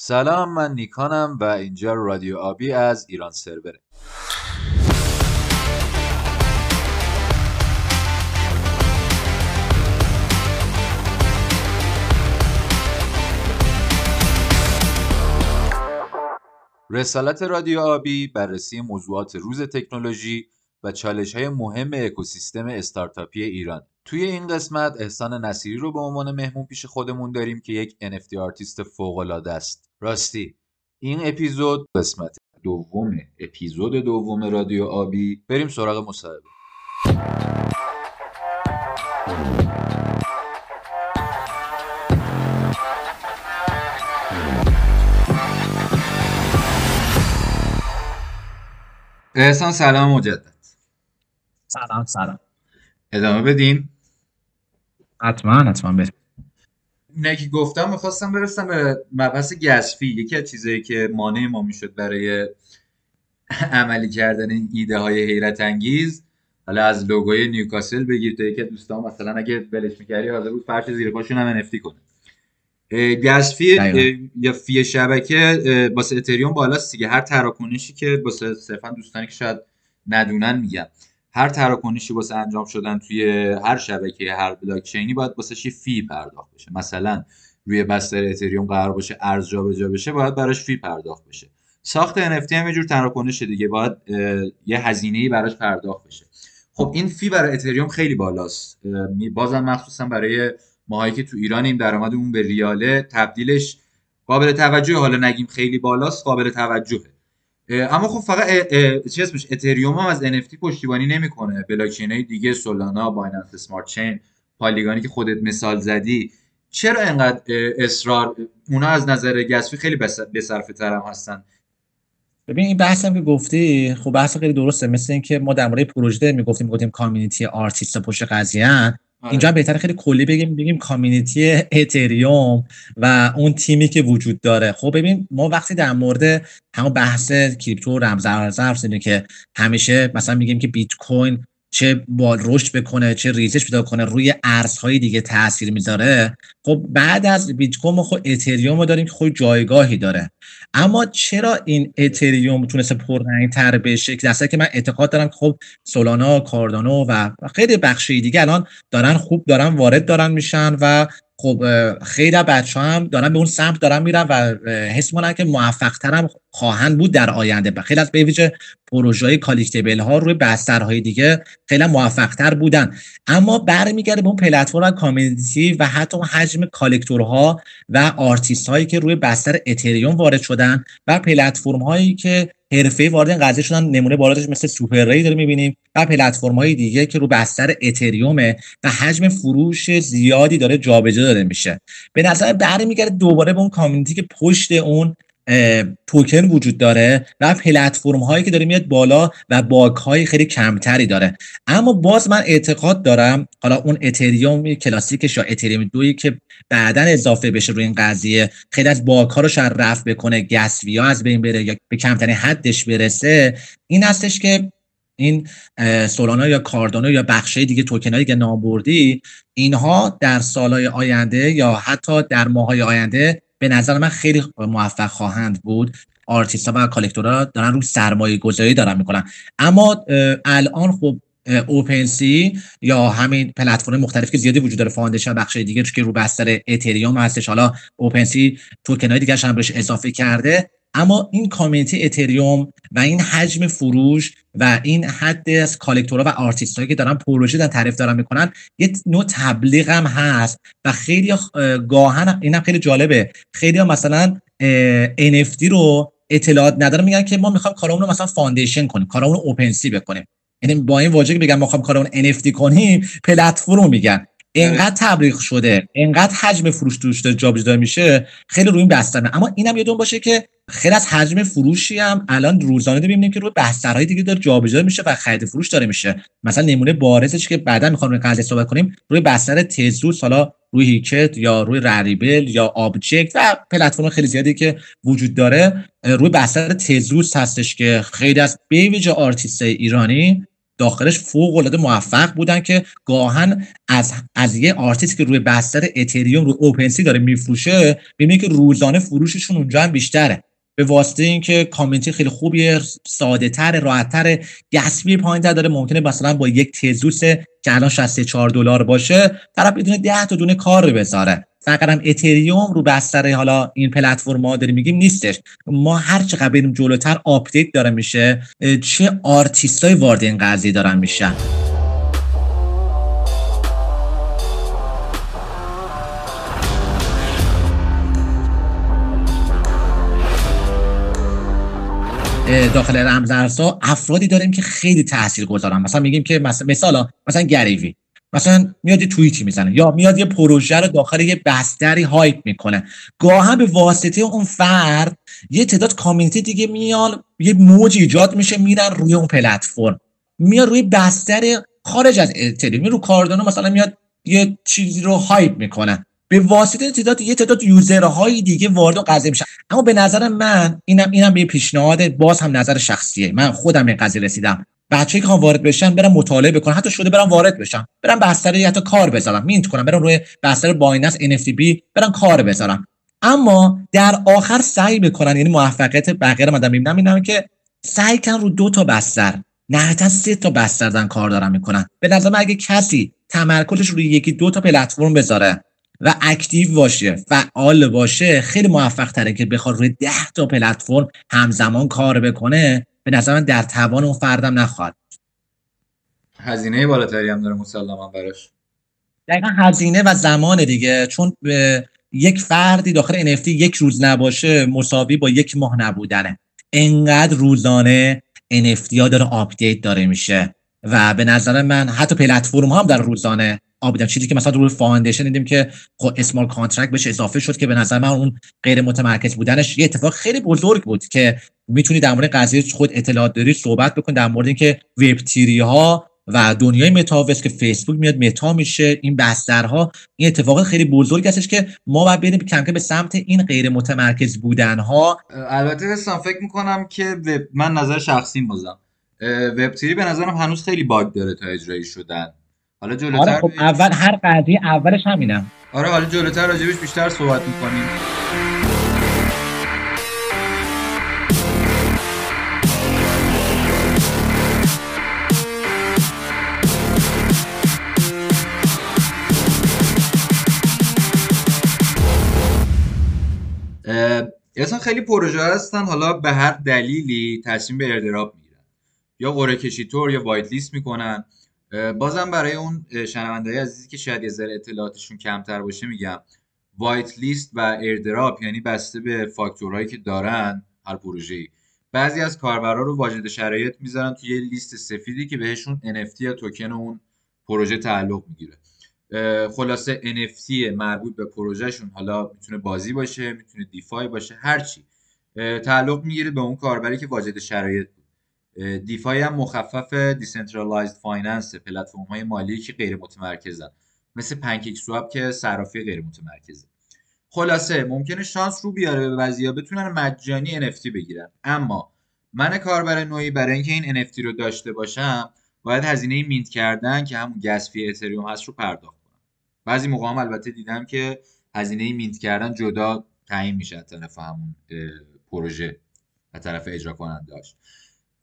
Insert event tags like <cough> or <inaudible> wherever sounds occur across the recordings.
سلام من نیکانم و اینجا رادیو آبی از ایران سروره رسالت رادیو آبی بررسی موضوعات روز تکنولوژی و چالش های مهم اکوسیستم استارتاپی ایران. توی این قسمت احسان نصیری رو به عنوان مهمون پیش خودمون داریم که یک NFT artist فوق العاده است. راستی این اپیزود قسمت دوم اپیزود دوم رادیو آبی. بریم سراغ مصاحبه. احسان سلام مجدد. سلام سلام. ادامه بدیم حتما حتما بریم. اینه که گفتم می‌خواستم برسم به مبحث گسفی یکی از چیزایی که مانع ما می‌شد برای عملی کردن این ایده های حیرت انگیز حالا از لوگوی نیوکاسل بگیر تا یکی دوستان مثلا اگه بلش می‌کردی حاضر بود فرش زیر پاشون هم NFT کنه. گسفی یا فی شبکه واسه اتریوم بالاست دیگه. هر تراکنشی که واسه صرفا دوستانی که شاید ندونن میگم. هر تراکنشی واسه انجام شدن توی هر شبکه هر بلاک چینی باید واسه یه فی پرداخت بشه؟ مثلا روی بستر اتریوم قرار باشه ارز جابجا بشه باید براش فی پرداخت بشه. ساخت NFT هم یه جور تراکنش دیگه باید یه هزینه‌ای براش پرداخت بشه. خب این فی برای اتریوم خیلی بالاست. بازم مخصوصا برای ماهایی که تو ایرانیم درآمدمون به ریاله تبدیلش قابل توجه حالا نگیم خیلی بالاست قابل توجهه. اما خب فقط چی اسمش؟ اتریوم هم از NFT پشتیبانی نمی‌کنه. بلاکچین های دیگه سولانا بایننس اسمارت چین Polygon ی که خودت مثال زدی. چرا انقدر اصرار؟ اونا از نظر gas fee خیلی بصرفه تر هم هستن. ببین این بحث هم که گفتی خب بحث خیلی درسته. مثل اینکه ما در مورد پروژه می‌گفتیم می‌گفتیم community artist پشت قضیه آره. اینجا بهتر خیلی کلی بگیم بگیم community اتریوم و اون تیمی که وجود داره خب ببین ما وقتی در مورد همون بحث crypto رمز ارز که همیشه مثلا میگیم که بیت کوین چه بال رشد بکنه چه ریزش پیدا کنه روی ارزهای دیگه تاثیر می‌ذاره. خب بعد از بیت کوین ما خود اتریوم رو داریم که خود جایگاهی داره. اما چرا این اتریوم تونسته پررنگ تر بشه؟ که که من اعتقاد دارم خب سولانا کاردانو و خیلی بخشی دیگه الان دارن خوب دارن وارد دارن میشن و خب خیلی بچه هم دارن به اون سمت دارن میرن و حس می‌کنن که موفق ترم خواهند بود در آینده. خیلی از به ویژه پروژه های collectible ها روی بسترهای دیگه خیلی موفق تر بودن. اما برمیگرده به اون پلتفرم community و حتی اون حجم collector ها و آرتیست هایی که روی بستر اتریوم وارد شدن و پلتفرم هایی که حرفه‌ای وارد این قضیه شدن نمونه بالاتش مثل SuperRare داره می‌بینیم و پلتفرم های دیگه که رو بستر اتریومه و حجم فروش زیادی داره جابجا داده میشه. به نظر برمیگرده دوباره به اون community که پشت اون توکن وجود داره و پلتفرم هایی که داره میاد بالا و باگ های خیلی کمتری داره. اما باز من اعتقاد دارم حالا اون اتریوم کلاسیکش یا اتریوم دویی که بعدا اضافه بشه روی این قضیه خیلی از باگ ها رو شاید رفع بکنه گسوی ها از بین بره یا به کمترین حدش برسه این هستش که این سولانا یا کاردانو یا بخشای دیگه توکن هایی که اینها در سالهای آینده یا حتی در ماهای آینده به نظر من خیلی موفق خواهند بود. آرتیست و collector ها دارن رو سرمایه گذاری دارن می‌کنن. اما الان خب OpenSea یا همین پلتفرم مختلف که زیادی وجود داره Foundation بخش دیگه که رو بستر اتریوم هستش. حالا OpenSea توکن های دیگه هم بهش اضافه کرده. اما این community اتریوم و این حجم فروش و این حد از collector ها و آرتیست هایی که دارن پروژه در تعریف دارن می‌کنن یه نوع تبلیغ هم هست و خیلی گاهن اینم خیلی جالبه. خیلی مثلا NFT رو اطلاعات ندارن میگن که ما می‌خوایم کارمون رو مثلا Foundation کنیم کارمون رو OpenSea بکنیم. یعنی با این واژه که بگم ما می‌خوایم کارمون NFT کنیم پلتفرم میگن. انقدر تبلیغ شده انقدر حجم فروش توش داره جابجا میشه خیلی روی این بستنه اما اینم یه باشه که خیلی از حجم فروشی هم الان روزانه می‌بینیم که روی بسترهای دیگه داره جابجا میشه و خرید فروش داره میشه. مثلا نمونه بارزش که بعدا می‌خوام روی قضیه صحبت کنیم روی بستر تزوس حالا روی Hic et یا روی Rarible یا objkt و پلتفرم خیلی زیادی که وجود داره روی بستر تزوس هستش که خیلی از بیویج آرتیست ایرانی داخلش فوق العاده موفق بودن که گاهن از از یه آرتیست که روی بستر اتریوم رو OpenSea داره میفروشه ببینید که روزانه فروششون اونجا هم بیشتره. به واسطه اینکه community خیلی خوبیه ساده تر راحت تر gas fee پایین داره. ممکنه مثلا با یک تزوس که الان 64 دلار باشه طرف بدون 10 تا دونه کار رو بذاره. فقط اتریوم رو بستر حالا این پلتفرم ها داریم میگیم نیستش. ما هر چقدر بریم جلوتر update داره میشه چه آرتیستای وارد این قضیه دارن میشن. داخل رمزارزها افرادی داریم که خیلی تاثیر گذارن مثلا میگیم که مثلا مثلا Gary Vee. مثلا میاد یه توییتی می‌زنه. یا میاد یه پروژه رو داخل یه بستری hype می‌کنه. گاهی به واسطه اون فرد یه تعداد community دیگه میان یه موج ایجاد میشه میرن روی اون پلتفرم. میاد روی بستر خارج از اتریوم رو کاردانو مثلا میاد یه چیزی رو hype می‌کنه. به واسطه تعداد یه تعداد user های دیگه وارد قضیه میشن. اما به نظر من اینم اینم به پیشنهاد باز هم نظر شخصیه. من خودم به قضیه رسیدم. بچه‌ای که وارد بشن برم مطالعه بکنن حتی شده برم وارد بشم. برم بستر حتی کار بذارم. mint کنم برم روی بستر Binance NFT برم کار بذارم. اما در آخر سعی بکنن یعنی موفقیت بقیه رو من می‌بینم که سعی کن رو دو تا بستر نهایتا سه تا بستر دارن کار دارن می‌کنن. به نظر اگه کسی تمرکزش روی یکی دو تا پلتفرم بذاره و اکتیو باشه فعال باشه خیلی موفق تره که بخواد روی ده تا پلتفرم همزمان کار بکنه. به نظر من در توان اون فردم نخواهد هزینه بالاتری هم داره مسلما براش. دقیقا هزینه و زمان دیگه. چون یک فردی داخل NFT یک روز نباشه مساوی با یک ماه نبودنه. انقدر روزانه NFT ها داره update داره میشه. و به نظر من حتی پلتفرم هم در روزانه update ان چیزی که مثلا روی Foundation دیدیم که خب smart contract بهش اضافه شد که به نظر من اون غیر متمرکز بودنش یه اتفاق خیلی بزرگ بود که می‌تونی در مورد قضیه خود اطلاعات داری صحبت بکن در مورد اینکه web three ها و دنیای متاورس که فیسبوک میاد Meta میشه این بسترها این اتفاقات خیلی بزرگ هستش که ما باید بریم کم به سمت این غیر متمرکز بودن ها البته حسام فکر می‌کنم که من نظر شخصی بازم وب به نظرم هنوز خیلی باگ داره تا اجرایی شدن. حالا جلوتر آره خب اول هر قضیه اولش همینم. آره حالا جلوتر راجبش بیشتر صحبت می‌کنیم. اصلا خیلی پروژه هستن حالا به هر دلیلی تصمیم به airdrop می‌گیرن. یا قرعه کشی تور یا whitelist می‌کنن. بازم برای اون شنونده عزیزی که شاید یه ذره اطلاعاتشون کمتر باشه میگم. whitelist و airdrop یعنی بسته به فاکتورهایی که دارن هر پروژه‌ای. بعضی از کاربرا رو واجد شرایط می‌ذارن توی یه لیست سفیدی که بهشون NFT یا توکن اون پروژه تعلق می‌گیره. خلاصه NFT مربوط به پروژهشون حالا می‌تونه بازی باشه می‌تونه DeFi باشه هر چی. تعلق می‌گیره به اون کاربری که واجد شرایط DeFi هم مخفف decentralized finance پلتفرم های مالی که غیر متمرکزن. مثل PancakeSwap که صرافی غیر متمرکزه. خلاصه ممکنه شانس رو بیاره به بعضیا بتونن مجانی NFT بگیرن. اما من کاربر نوعی برای اینکه این NFT رو داشته باشم باید هزینه mint کردن که همون gas fee اتریوم هست رو پرداخت کنم. بعضی موقع هم البته دیدم که هزینه mint کردن جدا تعیین میشه از طرف همون پروژه از طرف اجرا کننده داشت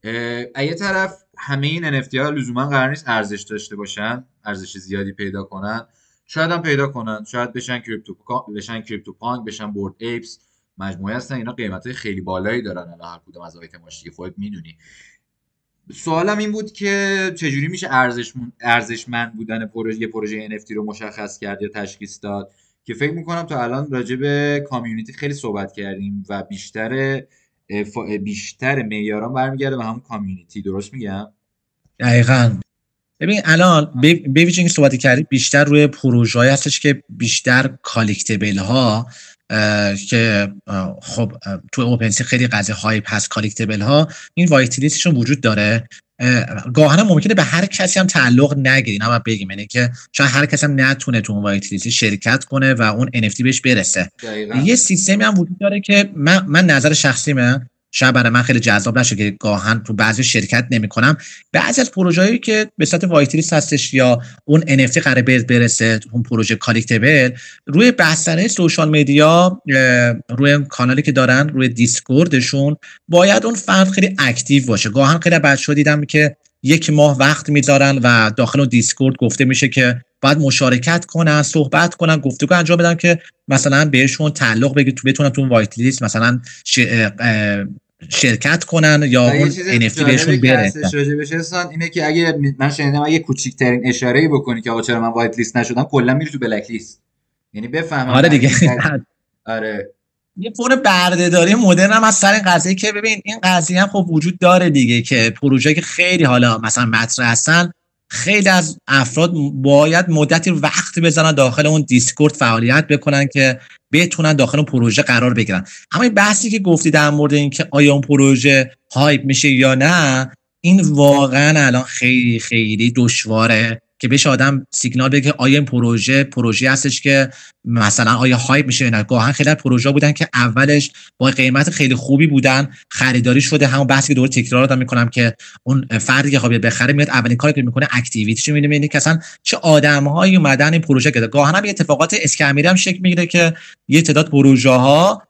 یه طرف همه این NFT ها لزوما قرار نیست ارزش داشته باشن ارزش زیادی پیدا کنن. شاید هم پیدا کنن شاید بشن crypto بشن CryptoPunk بشن Bored Apes. مجموعه هستن اینا قیمت خیلی بالایی دارن الان هر کدوم از آیتماش دیگه خودت می‌دونی. سوالم این بود که چجوری میشه ارزش ارزشمند بودن پروژه یه پروژه NFT رو مشخص کرد یا تشخیص داد؟ که فکر می‌کنم تا الان راجع به community خیلی صحبت کردیم و بیشتر بیشتر معیاران برمیگرده به همون community. درست میگم؟ دقیقا. ببین الان به ویژه صحبت کردی بیشتر روی پروژه هستش که بیشتر collectible ها که خب تو OpenSea خیلی قضیه hype هست collectible ها این whitelist شون وجود داره. گاهن ممکنه به هر کسی هم تعلق نگیره اما بگیم. یعنی که شاید هر کسی هم نتونه تو اون white شرکت کنه و اون NFT بهش برسه. یه سیستمی هم وجود داره که من, من نظر شخصیمه. شاید برای من خیلی جذاب نشه که گاهن تو بعضی شرکت نمی‌کنم. بعضی از پروژه‌ای که به صورت white هستش یا اون NFT قرار برسه اون پروژه collectible روی بستر social media روی کانالی که دارن روی Discord شون باید اون فرد خیلی active باشه. گاهن خیلی بچه‌ها دیدم که یک ماه وقت می‌ذارن و داخل اون Discord گفته میشه که باید مشارکت کنن صحبت کنن گفتگو انجام بدن که مثلا بهشون تعلق بگیره بتونن تو whitelist مثلا شرکت کنن یا اون NFT بهشون برسه اینه که اگه من شنیدم اگه کوچیکترین اشاره ای بکنی که آقا چرا من whitelist نشدم کلا میری تو blacklist یعنی بفهمم آره دیگه. <laughs> آره. یه جور برده‌داری مدرن هم از سر این قضیه که ببین این قضیه هم خب وجود داره دیگه که پروژه که خیلی حالا مثلا مطرح هستن خیلی از افراد باید مدتی وقت بذارن داخل اون Discord فعالیت بکنن که بتونن داخل اون پروژه قرار بگیرن. اما این بحثی که گفتی در مورد اینکه آیا اون پروژه hype میشه یا نه این واقعا الان خیلی خیلی دشواره. که بهش آدم سیگنال بده که آیا این پروژه پروژه هستش که مثلا آیا hype میشه نه. گاهن خیلی پروژه بودن که اولش با قیمت خیلی خوبی بودن خریداری شده همون بحثی که دوباره تکرار دارم می‌کنم که اون فردی که خواهد بخره میاد اولین کاری که می‌کنه activity شو می‌بینه که اصلا چه آدمهایی اومدن این پروژه کرده گاهن هم اتفاقات scam یری هم شکل می‌گیره که یه تعداد پروژه ها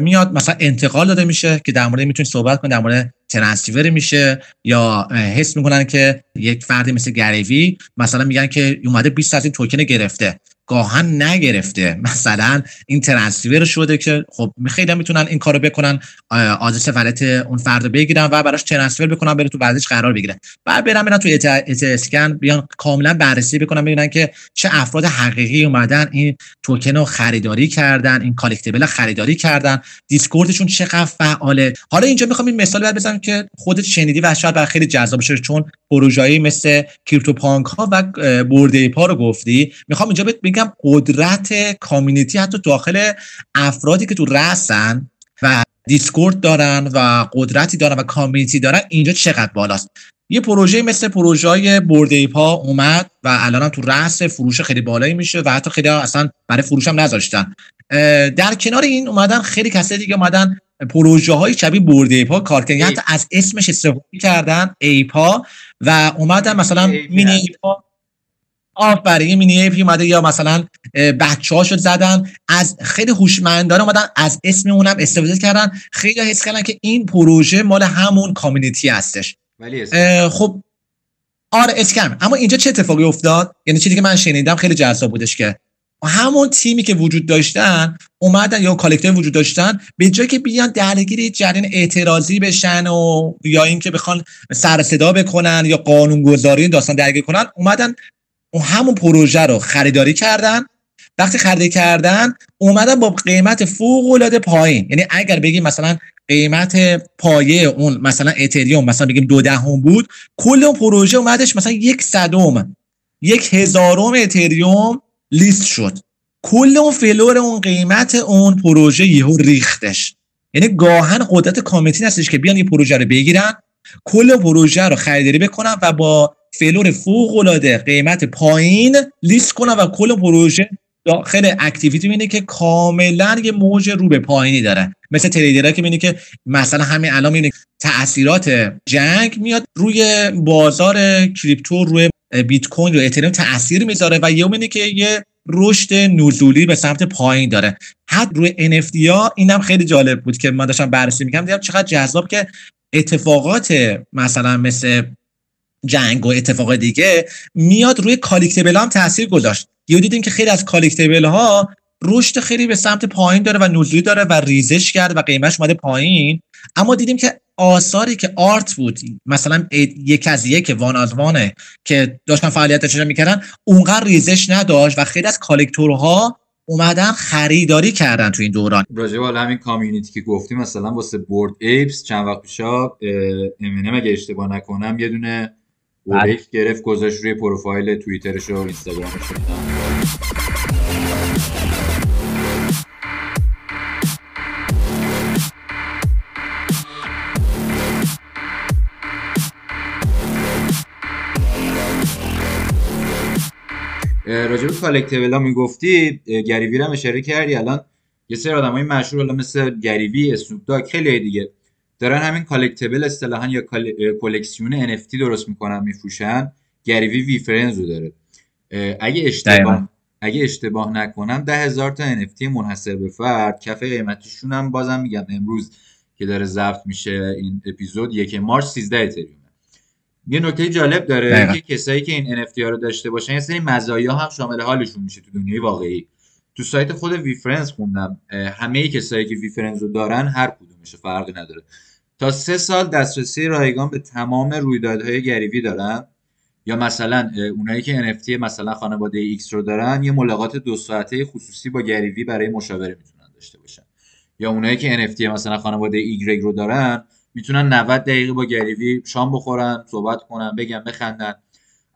میاد مثلا انتقال داده میشه که در مورد می‌تونی صحبت کنی در مورد transfer میشه یا حس می‌کنن که یک فردی مثل GaryVee مثلا میگن که اومده 20 از این توکن گرفته. گاهن نگرفته. مثلا این transfer شده که خب خیلی می‌تونن این کارو بکنن آدرس wallet اون فرد بگیرن و براش transfer بکنن بره تو wallet ش قرار بگیره بعد برن برن تو Etherscan بیان کاملا بررسی بکنن ببینن که چه افراد حقیقی اومدن این توکن رو خریداری کردن این collectible خریداری کردن Discord شون چقدر فعاله. حالا اینجا می‌خوام این مثال بعد بزنم که خودت شنیدی و شاید خیلی جذاب بشه چون پروژه‌ای مثل CryptoPunk ها و Bored Ape رو گفتی. می‌خوام اینجا بگم قدرت community حتی داخل افرادی که تو رسن و Discord دارن و قدرتی دارن و community دارن اینجا چقدر بالاست؟ یه پروژه مثل پروژه های Bored Ape اومد و الان تو رأس فروش خیلی بالایی میشه و حتی خیلی اصلا برای فروش هم نذاشتن. در کنار این اومدن خیلی کسایی دیگه اومدن پروژه های شبیه Bored Ape کار کردن حتی از اسمش استفاده کردن Ape ها و اومدن مثلا mini Ape ها آفرین mini Ape اومده یا مثلا بچه هاشو زدن از خیلی هوشمندانه اومدن از اسم اونم استفاده کردن. خیلی حس کردن که این پروژه مال همون community هستش. ولی خب آره scam اما اینجا چه اتفاقی افتاد؟ یعنی چیزی که من شنیدم خیلی جذاب بودش که همون تیمی که وجود داشتن اومدن یا collective وجود داشتن به جای که بیان درگیر جریان اعتراضی بشن و یا اینکه بخوان سر صدا بکنن یا قانونگذاری داستان درگیر کنن اومدن اون همون پروژه رو خریداری کردن. وقتی خریداری کردن اومدن با قیمت فوق العاده پایین. یعنی اگر بگیم مثلا قیمت پایه اون مثلا اتریوم مثلا بگیم دو دهم بود کل اون پروژه اومدش مثلا یک صدم یک هزارم اتریوم لیست شد. کل اون فلور اون قیمت اون پروژه یهو ریختش. یعنی گاهن قدرت community هستش که بیان یه پروژه رو بگیرن کل پروژه رو خریداری بکنن و با floor فوق العاده قیمت پایین لیست کنن و کل پروژه خیلی activity اینه که کاملا یه موج رو به پایینی داره. مثل trader ها که می‌بینی که مثلا همین الان می‌بینی تاثیرات جنگ میاد روی بازار کریپتو روی بیت کوین و اتریوم تاثیر می‌ذاره و یه می‌بینی که یه رشد نزولی به سمت پایین داره. حد روی NFT ها اینم خیلی جالب بود که من داشتم بررسی می‌کنم دیدم چقدر جذاب که اتفاقات مثلا مثل جنگ و اتفاق دیگه میاد روی collectible هم تاثیر گذاشت. یه دیدیم که خیلی از collectible ها رشد خیلی به سمت پایین داره و نزولی داره و ریزش کرد و قیمتش اومده پایین. اما دیدیم که آثاری که art بود مثلا یک از یک one of one ه که داشتن فعالیتش می‌کردن اونقدر ریزش نداشت و خیلی از collector ها اومدن خریداری کردن تو این دوران. راجع به همین کامیونیتی که گفتیم مثلا واسه بورد ایپس چند وقت پیشا ام اگه اشتباه نکنم یه دونه بورد گرفت گذاشت روی پروفایل توییترش و اینستاگرامش راجع به collectible ها می‌گفتی GaryVee هم اشاره کردی. الان یه سری های مشهور مثل GaryVee Snoop Dogg خیلی دیگه. دارن همین collectible اصطلاحا یا کلکسیون NFT درست می‌کنن میفروشن. GaryVee VeeFriends رو داره. اگه اشتباه اگه اشتباه نکنم ده هزار تا NFT منحصر به فرد. کف قیمتشون هم بازم میگم امروز که داره ضبط میشه این اپیزود یک مارچ 13 اتریوم یه نکته جالب داره که کسایی که این NFT ها رو داشته باشن یه سری مزایا هم شامل حالشون میشه تو دنیای واقعی. تو سایت خود VeeFriends خوندم. همه کسایی که VeeFriends رو دارن هر کدومش فرقی نداره. تا سه سال دسترسی رایگان به تمام رویدادهای GaryVee دارن؟ یا مثلا اونایی که NFT مثلا خانواده X رو دارن یه ملاقات دو ساعته خصوصی با GaryVee برای مشاوره می‌تونن داشته باشن. یا اونایی که NFT مثلا خانواده Y رو دارن می‌تونن 90 دقیقه با گریوی شام بخورن صحبت کنن بگن بخندن.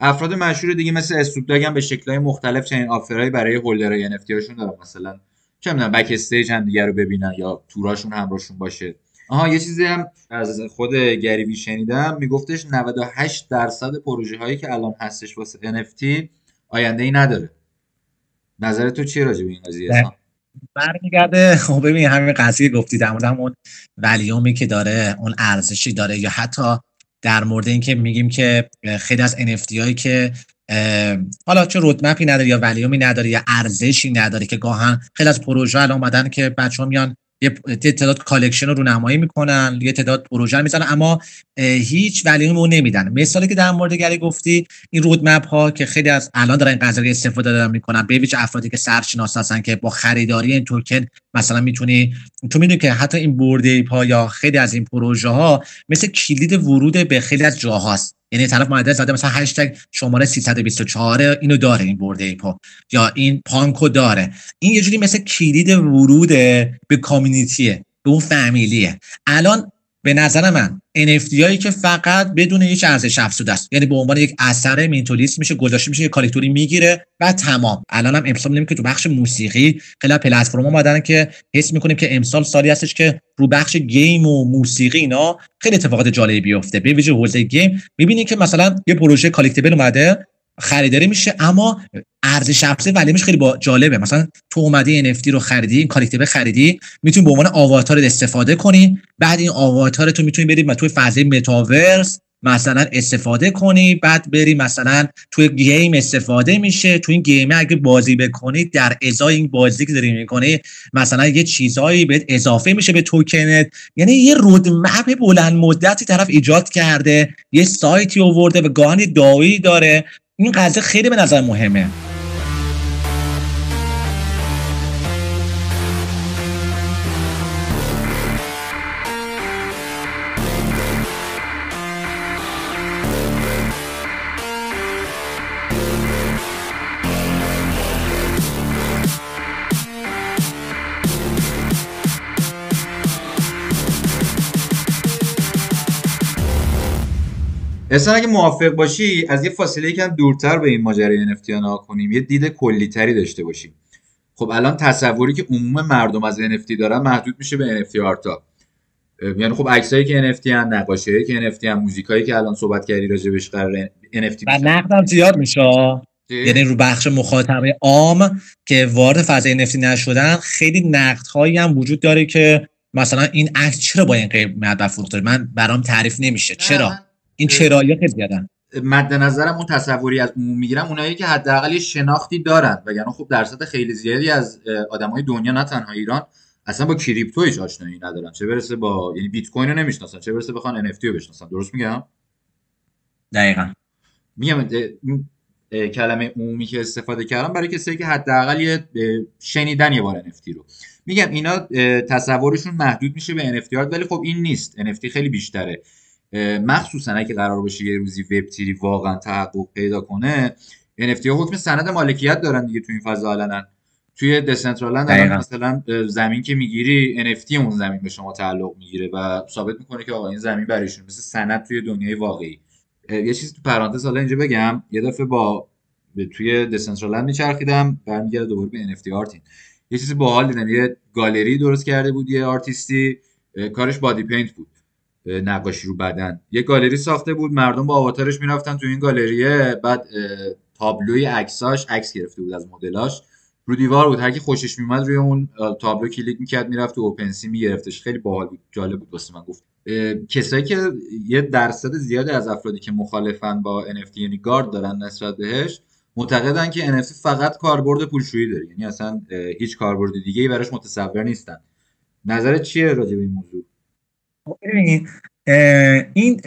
افراد مشهور دیگه مثل اسنوپ هم به شکلهای مختلف چنین آفرایی برای هولدرهای NFT هاشون دارن. مثلا چه می‌دونم بک استیج هم دیگه رو ببینن یا توراشون همراهشون باشه. آها یه چیزی هم از خود گریوی شنیدم. میگفتش 98 درصد پروژه هایی که الان هستش واسه NFT آینده ای نداره. نظر تو چیه راجع به این قضیه؟ برمیگرده. خب ببین همین قضیه گفتی در مورد اون ولیومی که داره اون ارزشی داره یا حتی در مورد اینکه میگیم که خیلی از NFT هایی که حالا چه roadmap ی نداره یا ولیومی نداره یا ارزشی نداره که گاهن خیلی از پروژه الان اومدن که بچه ها میان یه تعداد collection رو رونمایی می‌کنن یه تعداد پروژه می‌زنن اما هیچ ولیومی اون نمیدن. مثالی که در مورد گری گفتی این roadmap ها که خیلی از الان دارن قضیه استفاده دارن می‌کنن به ویژه افرادی که سرشناس هستن که با خریداری این توکن مثلا می‌تونی تو می‌دونی که حتی این برده پا یا خیلی از این پروژه ها مثل کلید ورود به خیلی از جاهاست یعنی طرف معدل زده مثلا هشتگ شماره 324 اینو داره این برده ایپا یا این پانکو داره. این یه جوری مثل کلید ورود به کامیونیتیه به اون فامیلیه. الان به نظر من NFT هایی که فقط بدون هیچ ارزش افزوده است. یعنی به عنوان یک اثر مینتولیست میشه گذاشته میشه یه کالکتوری می‌گیره و تمام. الان هم امسال می‌بینیم که تو بخش موسیقی خیلی پلتفرم اومدن که حس می‌کنیم که امسال سالی هستش که رو بخش game و موسیقی اینا خیلی اتفاقات جالبی بیفته. به ویژه حوزه game می‌بینید که مثلا یه پروژه collectible اومده خریداری میشه اما ارزش افزوده ولیمش خیلی با جالبه. مثلا تو اومدی NFT رو خریدی این collectible خریدی می‌تونی به عنوان آواتار استفاده کنی. بعد این آواتار تو می‌تونی بری توی فضای متاورس مثلا استفاده کنی. بعد بری مثلا توی game استفاده میشه. تو این game اگه بازی بکنی در ازای این بازی که داری می‌کنی مثلا یه چیزایی بهت اضافه میشه به توکنت یعنی یه رودمپ بلند مدتی طرف ایجاد کرده یه سایتی آورده و گاهی دایی داره. این قضیه خیلی به نظر مهمه. اصلا اگه موافق باشی از یه فاصله یکم دورتر به این ماجرای NFT نگاه کنیم. یه دید کلیتری داشته باشیم. خب الان تصوری که عموم مردم از NFT دارن محدود میشه به NFT آرتا. یعنی خب عکسایی که NFT ان نقاشیایی که NFT ان موزیکایی که الان صحبت کردی راجبش قرار NFT و نقدم زیاد میشه. یعنی رو بخش مخاطبه عام که وارد فضای NFT نشدن خیلی نقدهایی هم وجود داره که مثلا این عکس چرا با این قیمت فروخته من برام تعریف نمیشه. چرا؟ این چرایی خیلی زیادن مد نظرم اون تصوری از عموم می‌گیرم اونایی که حداقل یه شناختی دارن. وگرنه خب درصد خیلی زیادی از آدمای دنیا نه تنها ایران اصلا با کریپتو هیچ آشنایی ندارن. چه برسه با یعنی بیت کوین رو نمی‌شناسن چه برسه بخوان NFT رو بشناسن. درست میگم؟ دقیقا. میگم کلمه عمومی که استفاده کردم برای کسایی که حداقل یه شنیدن یه بار NFT رو. میگم اینا تصورشون محدود میشه به NFT ولی خب این نیست. NFT خیلی بیشتره. مخصوصا اگه قرار باشه یه روزی وب تیری واقعا تحقق پیدا کنه NFT حکم سند مالکیت دارن دیگه تو این فضا علنا توی دسنترالند مثلا زمین که می‌گیری NFT اون زمین به شما تعلق می‌گیره و ثابت می‌کنه که آقا این زمین برایشون مثل سند توی دنیای واقعی. یه چیزی تو پرانتز حالا اینجا بگم یه دفعه با توی دسنترالند میچرخیدم برمیگرده دوباره به NFT آرتین یه چیزی باحال دیدم یه گالری درست کرده بود یه آرتیستی کارش body paint بود. نقاشی رو بدن. یه گالری ساخته بود مردم با آواتارش می‌رفتن تو این گالریه. بعد تابلوی عکساش عکس گرفته بود از مدلاش. رو دیوار بود. هر کی خوشش میومد روی اون تابلو کلیک می‌کرد می‌رفت تو OpenSea میگرفتش. خیلی باحال بود. جالب بود واسه من گفت. کسایی که یه درصد زیادی از افرادی که مخالفن با NFT یعنی گارد دارن نسبت بهش معتقدن که NFT فقط کاربرد پولشویی داره. یعنی اصلا هیچ کاربرد دیگه ای براش متصور نیستن. نظرت چیه راجع به این موضوع؟ این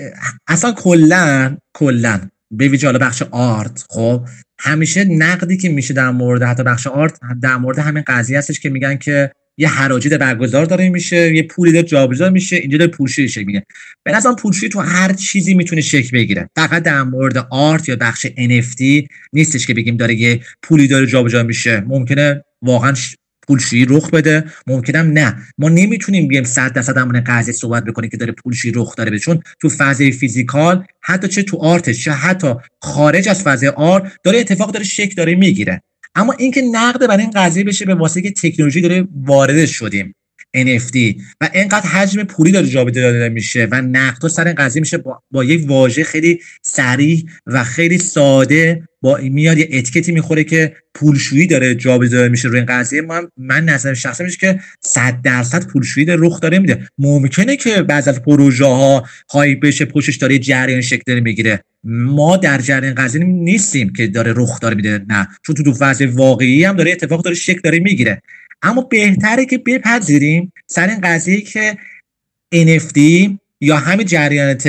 اصلا کلا کلا به ویژه بخش آرت خب؟ همیشه نقدی که میشه در مورد حتی بخش آرت در مورد همین قضیه هستش که میگن که یه حراجی برگزار داره میشه یه پولی داره جابجا میشه اینجا داره پولشویی شکل می‌گیره. به نظرم پولشویی تو هر چیزی می‌تونه شکل بگیره. فقط در مورد آرت یا بخش NFT نیستش که بگیم داره یه پولی داره جابجا میشه. ممکنه واقعا پولشویی رخ بده. ممکنم نه. ما نمی‌تونیم بیایم 100 درصد همون قضیه صحبت بکنیم که داره پولشویی رخ داره بده. چون تو فضای فیزیکال حتی چه تو آرتش چه حتی خارج از فضای آرت داره اتفاق داره شکل داره می‌گیره. اما اینکه نقد برای این قضیه بشه به واسطه که تکنولوژی داره وارد شدیم. NFT و اینقدر حجم پولی داره جابجا داده میشه و نقد سر قضیه میشه با, با یک واژه خیلی سریع و خیلی ساده با میاد یه اتیکتی می‌خوره که پولشویی داره جابجا میشه روی این قضیه. من من نظر شخصی میشه که 100 درصد پولشویی داره رخ داره میده. ممکنه که بعض از پروژه ها های بشه پشتش داره جریان شکل می‌گیره. ما در جریان قضیه نیستیم که داره رخ داره میده نه. چون تو تو فاز واقعی هم داره اتفاق داره شکل داره می‌گیره. اما بهتره که بپذیریم سر این قضیه که NFT یا همین جریانات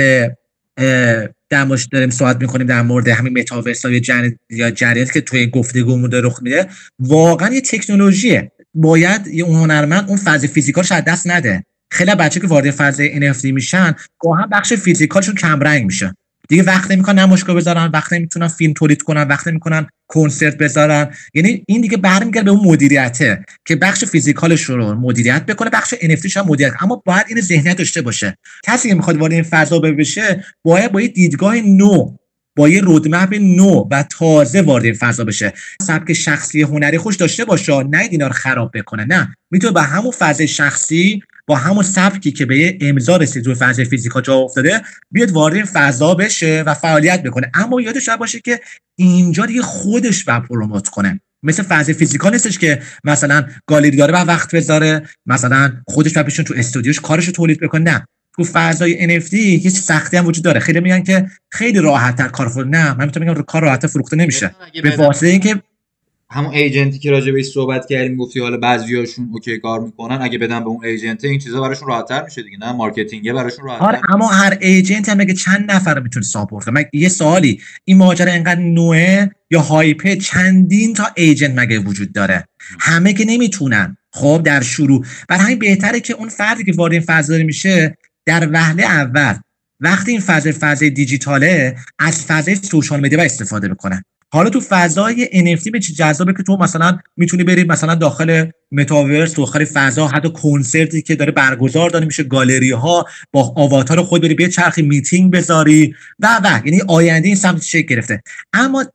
در داریم صحبت می‌کنیم در مورد همین متاورس یا جن... یا جریاناتی که توی گفتگو داره رخ میده واقعا یه تکنولوژیه. باید یه اون هنرمند اون فاز فیزیکالش از دست نده. خیلی بچه که وارد فاز NFT میشن گاهی بخش فیزیکالشون کم رنگ میشه. دیگه وقت نمی‌کنن نمایشگاه بذارن وقت نمی‌تونن فیلم تولید کنن وقت نمی‌کنن کنسرت بذارن. یعنی این دیگه برمیگرده به اون مدیریته که بخش فیزیکالش رو مدیریت بکنه بخش NFT هم مدیریت. اما باید این ذهنیت داشته باشه. کسی که می‌خواد وارد این فضا بشه باید با یه دیدگاه نو با یه رودمپ نو و تازه وارد این فضا بشه. سبک شخصی هنری خوش داشته باشه. نه اینا رو خراب بکنه. نه. می‌تونه به همون فضای شخصی با همون سبکی که به امضا رسید روی فضای فیزیکا جا افتاده بیاد وارد این فضا بشه و فعالیت بکنه. اما یادش باشه که اینجا دیگه خودش باید promote کنه. مثل فضای physical نیستش که مثلا گالری داره و وقت بذاره. مثلا خودش و تو استودیوش کارش رو تولید بکنه. نه. تو فضای NFT یه سختی هم وجود داره. خیلی میگن که خیلی راحت تر کار فروخته نه من می‌تونم میگم کار راحت فروخته نمیشه. به واسطه اینکه همون agent ی که راجع بهش صحبت کردیم گفتی حالا بعضیاشون okay کار می‌کنن اگه بدن به اون agent این چیزا براشون راحت‌تر میشه دیگه نه؟ marketing براشون راحت‌تر آره اما هر agent هم میگه چند نفر می‌تونه support کنه یه سوالی این ماجرا انقدر نوئه یا hype ه چندین تا agent مگه وجود داره؟ همه که نمی‌تونن. خب در شروع. برای همین بهتره که اون فردی که وارد این فضا میشه در وهله اول وقتی این فضای فضای دیجیتاله از فضای social media استفاده بکنه حالا تو فضای NFT به چی جذابه که تو مثلا می‌تونی بری مثلا داخل متاورس داخل فضا حتی کنسرتی که داره برگزار داره میشه گالری ها با آواتار خود بری یه چرخی میتینگ بذاری و و یعنی آینده این سمت شکل گرفته. اما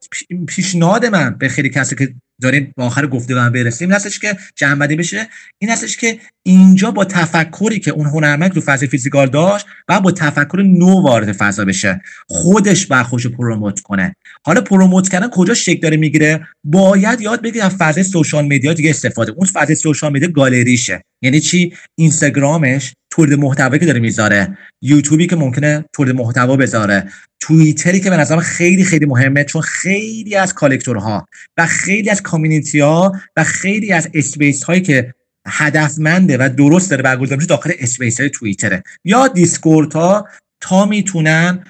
پیشنهاد من به خیلی کسی که داریم با آخر گفته هم برسیم. این که جمع بشه. این هستش که اینجا با تفکری که اون هنرمند رو فضای physical داشت و با تفکر نو وارد فضا بشه. خودش بر خودش promote کنه. حالا promote کردن کجا شکل داره می‌گیره؟ باید یاد بگیره از social media دیگه استفاده اون فضای social media گالریشه. یعنی چی؟ اینستاگرامش تولید محتوایی که داره می‌ذاره. یوتیوبی که ممکنه تولید محتوا بذاره. توییتری که به نظرم خیلی خیلی مهمه چون خیلی از collector ها و خیلی از community ها و خیلی از space هایی که هدفمنده و درست داره برگزار میشه داخل space های توییتره. یا دیسکورد ها تا می‌تونن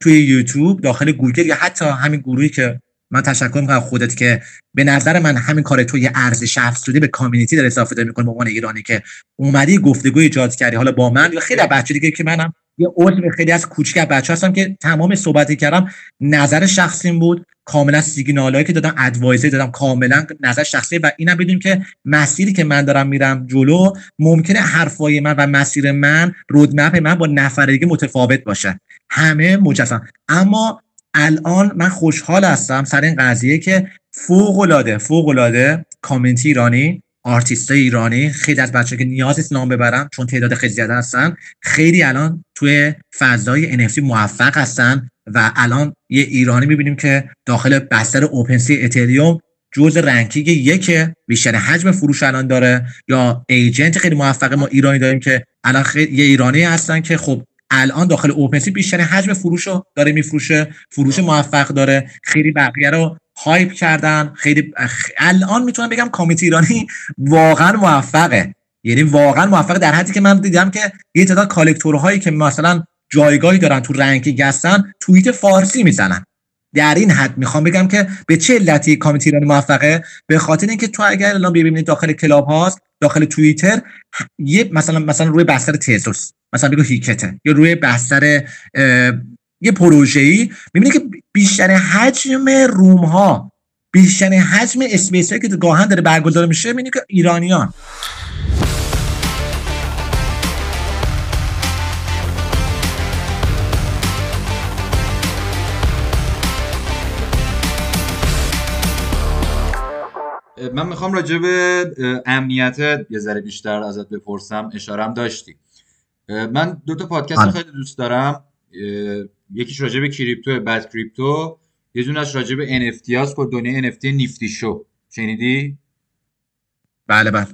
توی یوتیوب داخل گوگل یا حتی همین گروهی که من تشکر می‌کنم خودت که به نظر من همین کار تو یه ارزش افزوده به community در اضافه داره می‌کنه به عنوان ایرانی که اومدی گفتگو ایجاد کردی. حالا با من یا خیلی بچه دیگه که منم یه عضو خیلی از کوچیک بچه هستم که تمام صحبتی کردم نظر شخصیم بود. کاملا سیگنالایی که دادم ادوایزی دادم کاملا نظر شخصی و اینم بدونیم که مسیری که من دارم میرم جلو ممکنه حرفای من و مسیر من رودمپ من با نفرگی متفاوت باشه. همه مجسم. اما الان من خوشحال هستم سر این قضیه که فوق العاده فوق العاده کامنتی ایرانی آرتیست ایرانی خیلی از بچه که نیاز نیست نام ببرم چون تعداد خیلی زیاده هستن خیلی الان توی فضای NFT موفق هستن و الان یه ایرانی می‌بینیم که داخل بستر اوپنسی اتریوم جزء ranking یک بیشتر حجم فروش الان داره. یا agent خیلی موفق ما ایرانی داریم که الان خیلی یه ایرانی هستن که خب الان داخل OpenSea بیشتر حجم فروش رو داره میفروشه فروش موفق داره. خیلی بقیه رو hype کردن. خیلی الان می‌تونم بگم community ایرانی واقعا موفقه. یعنی واقعا موفقه در حدی که من دیدم که یه تعداد collector هایی که مثلا جایگاهی دارن تو ranking هستن توییت فارسی می‌زنن. در این حد می‌خوام بگم که به چه علتی community ایرانی موفقه؟ به خاطر اینکه تو اگر الان ببینید داخل Clubhouse داخل توییتر یه مثلا مثلا روی بستر تزوس مثلا بگو هیکته یا روی بستر یه پروژه‌ای می‌بینی که بیشتر حجم room ها بیشتر حجم space که گاهن داره برگزار میشه می‌بینی که ایرانیان. من می‌خوام راجع به امنیت یه ذره بیشتر ازت بپرسم. اشارم داشتی. من دو تا پادکست آره. خیلی دوست دارم. یکیش راجع به کریپتو Bad Crypto. یه دونش راجع به NFT هاست. که دنیا NFT Nifty Show. شنیدی؟ بله بله.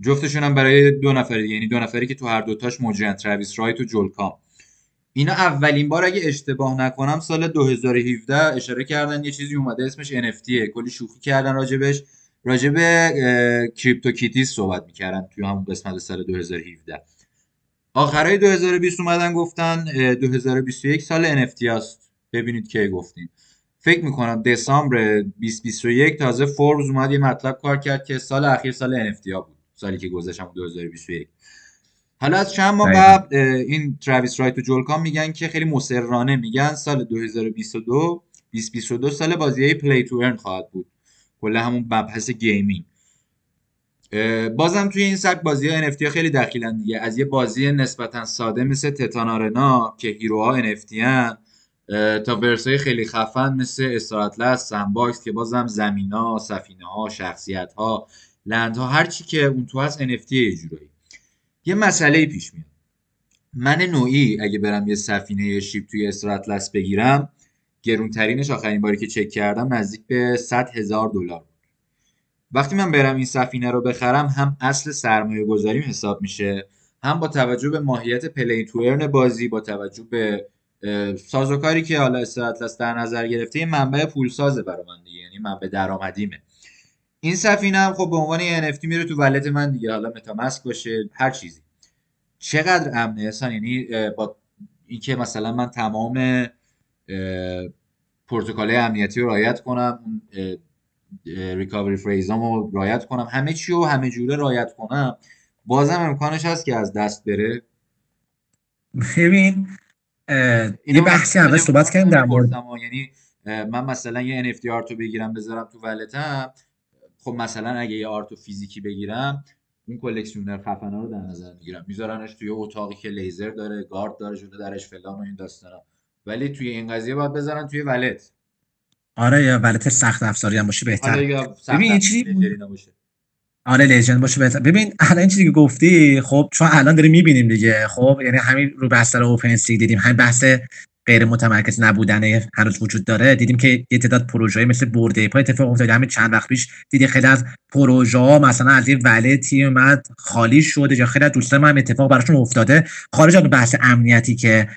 جفتشون هم برای دو نفری یعنی دو نفری که تو هر دوتاش موجودن ترویس رایت و جول کام اینا اولین بار اگه اشتباه نکنم سال 2017 اشاره کردن یه چیزی اومده اسمش NFT کلی شوخی کردن راجبش. راجع به CryptoKitties صحبت می‌کردن توی همون قسمت سال 2017 آخرای 2020 اومدن گفتن 2021 سال NFT هست ببینید کی گفتین. فکر می‌کنم دسامبر 2021 تازه فوربس اومد یه مطلب کار کرد که سال اخیر سال NFT ها بود. سالی که گذشت 2021 حالا از چند ماه قبل این تراویس رایت و Joel Comm میگن که خیلی مصرانه میگن سال 2022 2022 سال بازی play to earn خواهد بود. کلا همون مبحث gaming. بازم توی این سبک بازی ها NFT خیلی دخیلن دیگه. از یه بازی نسبتا ساده مثل Thetan Arena که hero ها NFT هن تا ورسای خیلی خفن مثل Star Atlas Sandbox که بازم زمین ها سفینه ها شخصیت ها land ها هرچی که اون تو هست NFT یه جورایی. یه مسئله پیش میاد. من نوعی اگه برم یه سفینه شیب توی استراتلس بگیرم گرونترینش آخرین باری که چک کردم نزدیک به 100 هزار دلار بود. وقتی من برم این سفینه رو بخرم هم اصل سرمایه گذاریم حساب میشه هم با توجه به ماهیت پلی تو بازی با توجه به سازوکاری که حالا استراتلس در نظر گرفته یه منبع پول سازه برای من دیگه یعنی منبع درآمدیمه. این سفینه هم خب به عنوان یه NFT میره تو ولت من دیگه حالا متامسک باشه هر چیزی. چقدر امنه؟ اصلا یعنی با اینکه مثلا من تمام پروتکل امنیتی رو رعایت کنم اون ریکاوری فریزام رو رعایت کنم. همه چی رو همه جوره رعایت کنم. بازم امکانش هست که از دست بره. ببین یه بحثی اول صحبت کردیم در مورد یعنی من مثلا یه NFT آرتو بگیرم بذارم تو ولتم خب مثلا اگه یه آرتو فیزیکی بگیرم اون کلکسیونر خفنا رو در نظر می‌گیرم. میذارنش توی اتاقی که لیزر داره گارد داره جلو درش فلان و این داستانا. ولی توی این قضیه باید بذارن توی ولت. آره یا ولت سخت افزاری هم باشه بهتر. آره ببین این چیزی آره لژند باشه بهتر. ببین الان این چیزی که گفتی خب چون الان داریم می‌بینیم دیگه خب یعنی همین رو بستر اوپن سی دیدیم همین بحث غیر متمرکز نبودن هنوز وجود داره. دیدیم که یه تعداد پروژه مثل برده پای اتفاق افتاد همین چند وقت پیش دیدی خیلی از پروژه ها مثلا از یه ولتی اومد خالی شده یا خیلی از دوستان من اتفاق براشون افتاده. خارج از بحث امنیتی که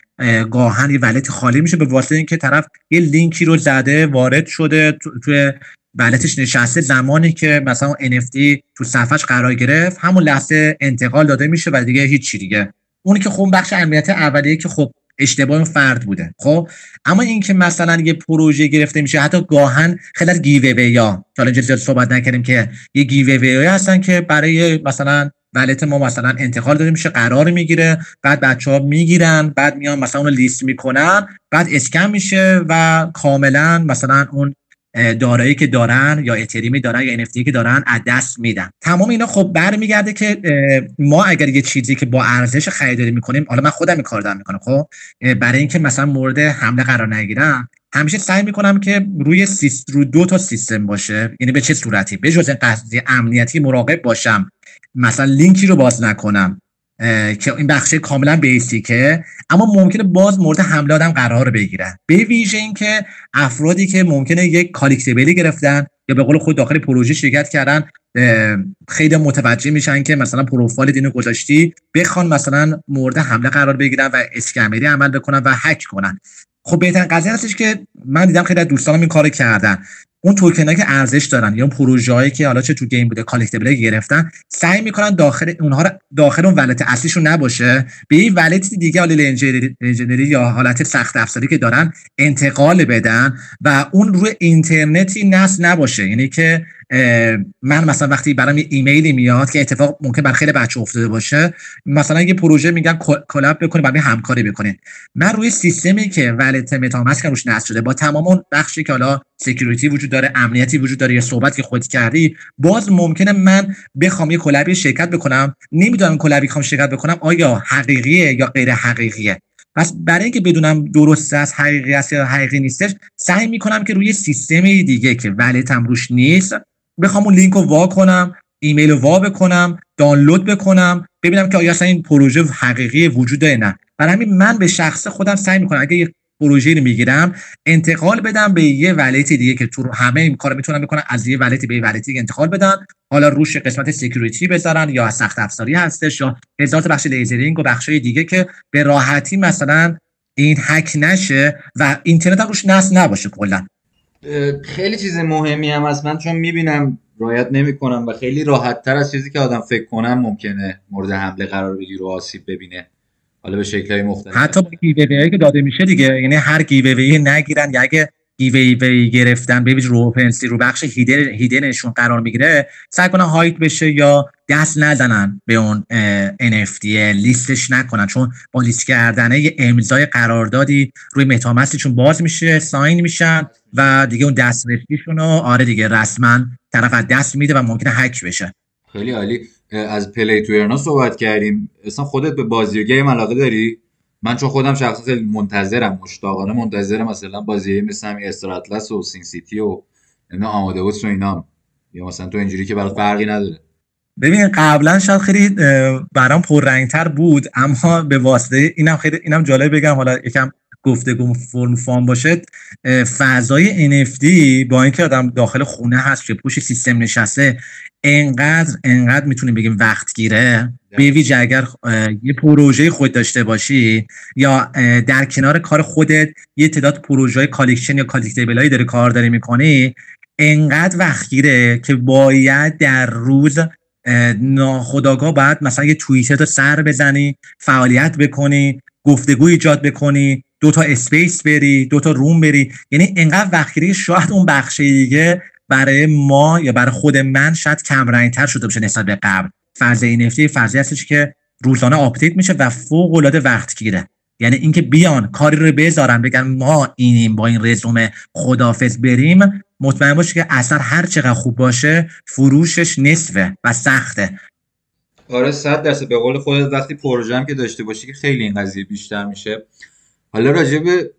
گاهن یه ولتی خالی میشه به واسطه اینکه طرف یه لینکی رو زده وارد شده توی ولتش نشسته. زمانی که مثلا NFT تو صفحش قرار گرفت همون لحظه انتقال داده میشه و دیگه هیچ چی دیگه. اونی که خب بخش امنیت اولیه که خب اشتباه فرد بوده. خب؟ اما اینکه مثلا یه پروژه گرفته میشه حتی گاهن خیلی از گیو یا حالا صحبت نکردیم که یه گیو هستن که برای مثلا ولت ما مثلا انتقال داده میشه قرار می‌گیره بعد بچه ها می‌گیرن بعد میان مثلا اون لیست می‌کنن بعد اسکن میشه و کاملا مثلا اون دارایی که دارن یا اتریمی دارن یا NFT که دارن از دست میدن. تمام اینا خب برمیگرده که ما اگر یه چیزی که با ارزش خریداری می‌کنیم حالا من خودم این کار دارم می‌کنم خب؟ برای اینکه مثلا مورد حمله قرار نگیرم همیشه سعی می‌کنم که روی سیست رو دو تا سیستم باشه. یعنی به چه صورتی؟ به جز قضیه امنیتی مراقب باشم. مثلا لینکی رو باز نکنم. که این بخش کاملا بیسیکه اما ممکنه باز مورد حمله آدم قرار بگیرن. به ویژه اینکه افرادی که ممکنه یک collectible ی گرفتن یا به قول خود داخل پروژه شرکت کردن خیلی متوجه میشن که مثلا پروفایل دینو گذاشتی بخوان مثلا مورد حمله قرار بگیرن و scammer ی عمل بکنن و هک کنن. خب بهترین قضیه هستش که من دیدم خیلی از دوستانم این کارو کردن. اون توکن که ارزش دارن یا پروژه هایی که حالا چه تو game بوده collectible گرفتن سعی می‌کنن داخل اونها رو داخل اون wallet اصلیشون نباشه. به این wallet دیگه حالا Ledger ی یا حالت سخت افزاری که دارن انتقال بدن و اون روی اینترنتی نصب نباشه. یعنی که من مثلا وقتی برام یه ایمیلی میاد که اتفاق ممکن بر خیلی بچه افتاده باشه مثلا یه پروژه میگن collab بکنه برای همکاری بکنین من روی سیستمی که wallet MetaMask روش نصب شده با تمام اون بخشی که حالا security وجود داره امنیتی وجود داره یه صحبت که خودت کردی باز ممکنه من بخوام یه collab ی شرکت بکنم نمی‌دونم collab ی بخوام شرکت بکنم آیا حقیقیه یا غیر حقیقیه. پس برای اینکه بدونم درست از حقیقی است یا حقیقی نیستش سعی می‌کنم که روی سیستم دیگه که wallet م روش نیست بخوام اون لینک رو وا کنم ایمیل رو وا بکنم دانلود بکنم ببینم که آیا اصلا این پروژه حقیقی وجود داره نه. برای همین من به شخص خودم سعی می‌کنم اگه پروژه رو می‌گیرم انتقال بدم به یه wallet دیگه که تو همه این کارو می‌تونم بکنم از یه wallet ی به یه wallet ی انتقال بدن. حالا روش قسمت سکیوریتی بذارن یا سخت افزاری هستش یا هزار بخش لیزرینگ و بخشای دیگه که به راحتی مثلا این هک نشه و اینترنت روش نصب نباشه کلا. خیلی چیز مهمی هم از من چون می‌بینم رایت نمی‌کنم و خیلی راحت تر از چیزی که آدم فکر کنم ممکنه مورد حمله قرار بگیره و آسیب ببینه. حالا به شکلهای مختلف. حتی گیوی که داده میشه دیگه. یعنی هر گیوی نگیرن یا اگه giveaway ی گرفتن ببین رو OpenSea رو بخش hidden hidden شون قرار می‌گیره سعی کنن hide بشه یا دست نزنن به اون NFT لیستش نکنن. چون با لیست کردن یه امضای قراردادی روی MetaMask شون باز میشه sign میشن و دیگه اون دسترسیشون رو آره دیگه رسما طرف از دست میده و ممکنه هک بشه. خیلی عالی. از play to صحبت کردیم. اصلا خودت به بازی و game علاقه داری؟ من چون خودم شخصا خیلی منتظرم مشتاقانه منتظرم مثلا بازی مثل استراتلس و سین سیتی و اینا آماده بود و اینا. یا مثلا تو اینجوری که برای فرقی نداره. ببین قبلا شاید خیلی برام پررنگتر بود اما به واسطه اینم خیلی اینم جالب بگم. حالا یکم گفتگو فرم فام باشه. فضای NFT با اینکه آدم داخل خونه هست که پوش سیستم نشسته انقدر انقدر می‌تونیم بگیم وقت گیره. به ویژه اگر یه پروژه خود داشته باشی یا در کنار کار خودت یه تعداد پروژه collection یا collectible داره کار داری می‌کنی انقدر وقت گیره که باید در روز ناخودآگاه باید مثلا یه توییتر رو سر بزنی فعالیت بکنی گفتگو ایجاد بکنی دو تا space بری دو تا room بری. یعنی انقدر وقت شاید اون بخش دیگه برای ما یا برای خود من شاید کم تر شده باشه نسبت به قبل. فضای NFT فضایی هستش که روزانه آپدیت میشه و فوق العاده وقت گیره. یعنی اینکه بیان کاری رو بذارن بگن ما اینیم با این رزومه خدافظ بریم مطمئن باشه که اثر هر چقدر خوب باشه فروشش نصفه و سخته. آره صد درصد. به قول خودت وقتی پروژه هم که داشته باشی که خیلی این قضیه بیشتر میشه. حالا راجع به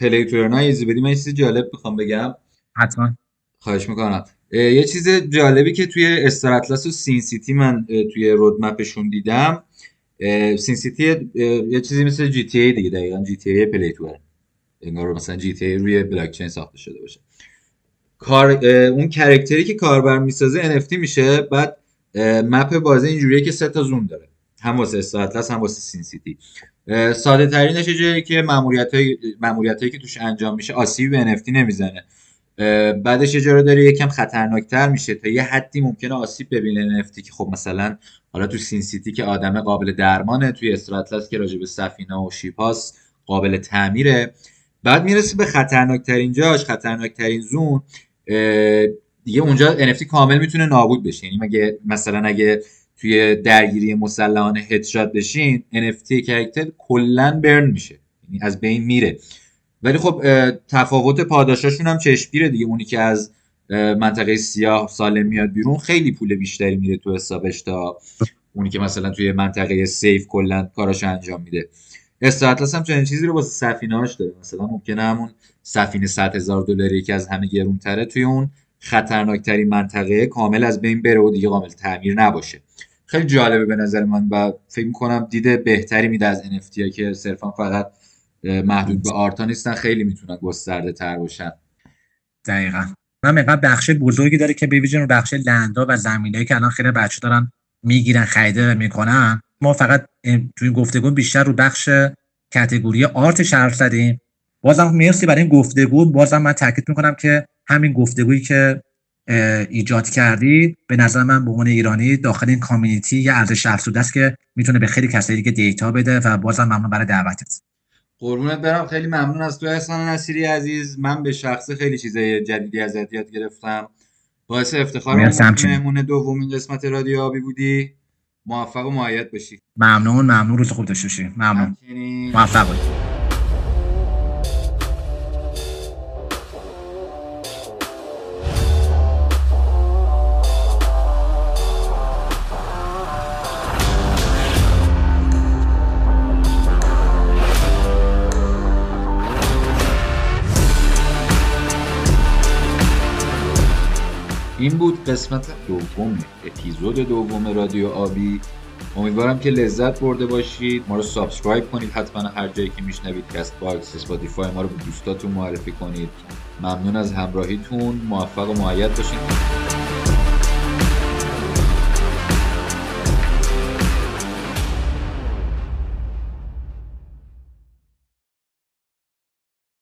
play to earn ها توضیحی بدیم. من چیز جالب می‌خوام بگم. حتما. خواهش می‌کنم. یه چیز جالبی که توی Star Atlas و Sin City من توی roadmap شون دیدم Sin City یه چیزی مثل GTA دیگه دقیقا GTA play to earn انگار مثلا GTA روی بلاک چین ساخته شده باشه. کار اون character ی که کاربر می‌سازه NFT میشه بعد map بازی اینجوریه که سه تا zone داره. هم واسه Star Atlas هم واسه Sin City. ساده ترینش جایی که ماموریت هایی که توش انجام میشه آسیبی به NFT نمی‌زنه. بعدش یه جا داره یکم خطرناکتر میشه تا یه حدی ممکنه آسیب ببینه NFT که خب مثلا حالا تو سین سیتی که آدم قابل درمانه توی استراتلس که راجع به سفینه و شیپاس قابل تعمیره. بعد می‌رسه به خطرناکترین جاش خطرناکترین زون. دیگه اونجا NFT کامل می‌تونه نابود بشه. یعنی مگه مثلا اگه توی درگیری مسلحانه هدشات بشین NFT کرکتر کلا برن میشه. یعنی از بین میره. ولی خب تفاوت پاداشاشون هم چشمگیره دیگه. اونی که از منطقه سیاه سالم میاد بیرون خیلی پول بیشتری میره تو حسابش تا اونی که مثلا توی منطقه سیف کلا کاراش انجام میده. استراتلس هم چنین چیزی رو واسه سفینه‌هاش داره. مثلا ممکنه همون سفینه 100 هزار دلاری که از همه گرونتره توی اون خطرناکترین منطقه کامل از بین بره و دیگه کامل تعمیر نباشه. خیلی جالبه به نظر من و فکر می‌کنم دیده بهتری میده از NFT که صرفا فقط محدود به آرتا نیستن. خیلی می‌تونن گسترده تر باشن. دقیقا. هم اینقدر بخش بزرگی داره که ببینیم رو بخش لندا و زمینایی که الان خیلی بچه دارن می‌گیرن خریده و می‌کنن. ما فقط توی این گفتگو بیشتر رو بخش کتگوری آرت حرف زدیم. بازم مرسی برای این گفتگو. بازم من تاکید می‌کنم که همین گفتگویی که ایجاد کردی به نظر من به عنوان ایرانی داخل این کامیونیتی یه ارزش افزوده است که می‌تونه به خیلی کسایی دیگه دیتا بده و بازم ممنون برای دعوتت. قربونت برم. خیلی ممنون از تو احسان نصیری عزیز. من به شخص خیلی چیزای جدیدی از یاد گرفتم. باعث افتخار مهمون دومین قسمت رادیو آبی بودی. موفق و معید باشی ممنون ممنون. روز خوب داشته باشی. ممنون. موفق باشی. قسمت دوم اپیزود دوم رادیو آبی. امیدوارم که لذت برده باشید. ما رو subscribe کنید حتما هر جایی که میشنوید. Castbox Spotify ما رو به دوستاتون معرفی کنید. ممنون از همراهیتون. موفق و مؤید باشید